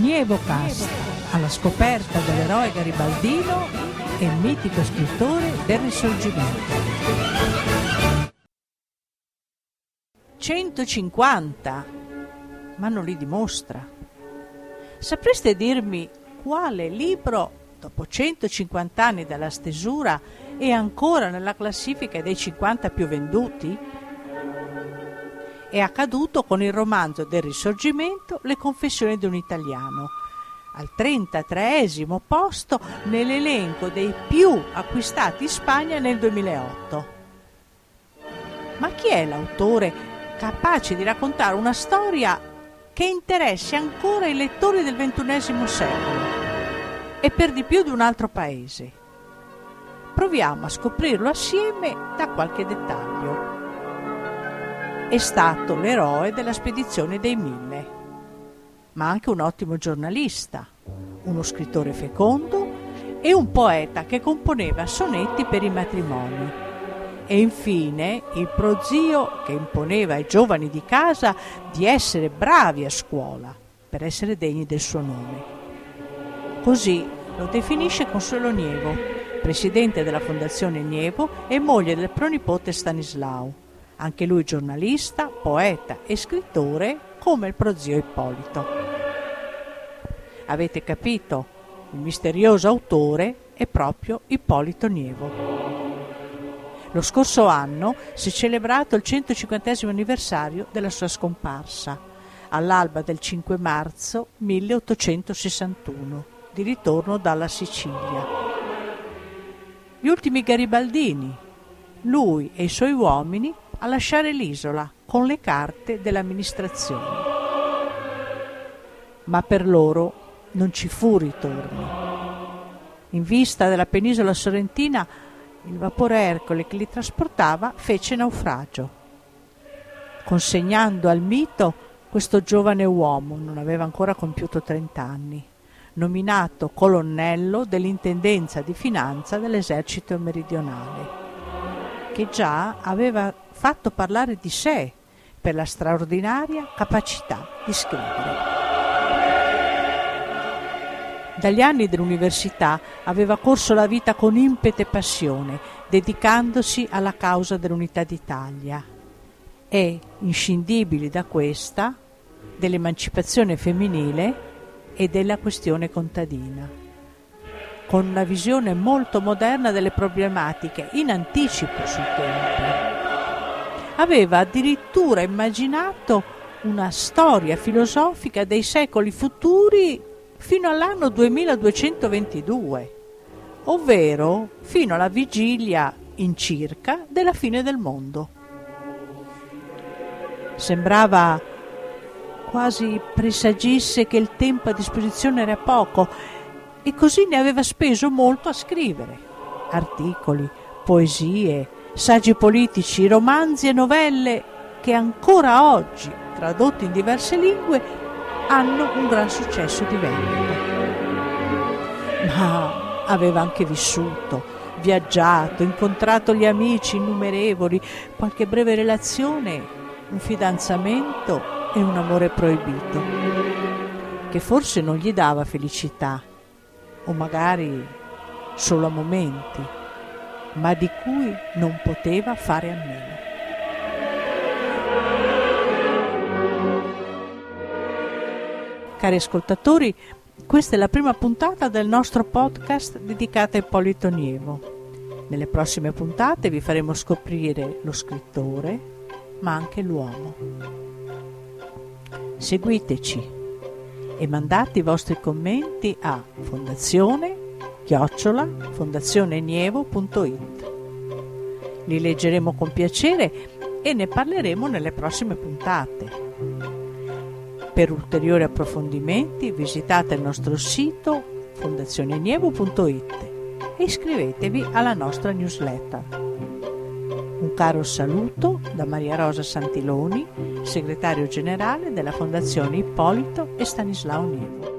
Nievocast, alla scoperta dell'eroe garibaldino e mitico scrittore del Risorgimento. 150, ma non li dimostra. Sapreste dirmi quale libro, dopo 150 anni dalla stesura, è ancora nella classifica dei 50 più venduti? È accaduto con il romanzo del Risorgimento Le confessioni di un italiano, al 33 posto nell'elenco dei più acquistati in Spagna nel 2008. Ma chi è l'autore capace di raccontare una storia che interessi ancora i lettori del XXI secolo e per di più di un altro paese? Proviamo a scoprirlo assieme da qualche dettaglio è stato l'eroe della spedizione dei mille, ma anche un ottimo giornalista, uno scrittore fecondo e un poeta che componeva sonetti per i matrimoni. E infine il prozio che imponeva ai giovani di casa di essere bravi a scuola per essere degni del suo nome. Così lo definisce Consuelo Nievo, presidente della Fondazione Nievo e moglie del pronipote Stanislao anche lui giornalista, poeta e scrittore come il prozio Ippolito. Avete capito? Il misterioso autore è proprio Ippolito Nievo. Lo scorso anno si è celebrato il 150 anniversario della sua scomparsa, all'alba del 5 marzo 1861, di ritorno dalla Sicilia. Gli ultimi garibaldini, lui e i suoi uomini a lasciare l'isola con le carte dell'amministrazione. Ma per loro non ci fu ritorno. In vista della penisola sorrentina, il vapore Ercole che li trasportava fece naufragio. Consegnando al mito questo giovane uomo, non aveva ancora compiuto 30 anni, nominato colonnello dell'intendenza di finanza dell'esercito meridionale, che già aveva fatto parlare di sé per la straordinaria capacità di scrivere. Dagli anni dell'università aveva corso la vita con impeto e passione, dedicandosi alla causa dell'unità d'Italia e, inscindibili da questa, dell'emancipazione femminile e della questione contadina, con una visione molto moderna delle problematiche, in anticipo sul tempo aveva addirittura immaginato una storia filosofica dei secoli futuri fino all'anno 2222, ovvero fino alla vigilia in circa della fine del mondo. Sembrava quasi presagisse che il tempo a disposizione era poco e così ne aveva speso molto a scrivere articoli, poesie, saggi politici, romanzi e novelle che ancora oggi, tradotti in diverse lingue, hanno un gran successo di vendita. Ma aveva anche vissuto, viaggiato, incontrato gli amici innumerevoli, qualche breve relazione, un fidanzamento e un amore proibito, che forse non gli dava felicità, o magari solo a momenti ma di cui non poteva fare a meno. Cari ascoltatori, questa è la prima puntata del nostro podcast dedicata a Ippolito Nievo. Nelle prossime puntate vi faremo scoprire lo scrittore, ma anche l'uomo. Seguiteci e mandate i vostri commenti a fondazione chiocciola fondazionenievo.it. Li leggeremo con piacere e ne parleremo nelle prossime puntate. Per ulteriori approfondimenti visitate il nostro sito fondazionenievo.it e iscrivetevi alla nostra newsletter. Caro saluto da Maria Rosa Santiloni, segretario generale della Fondazione Ippolito e Stanislao Nievo.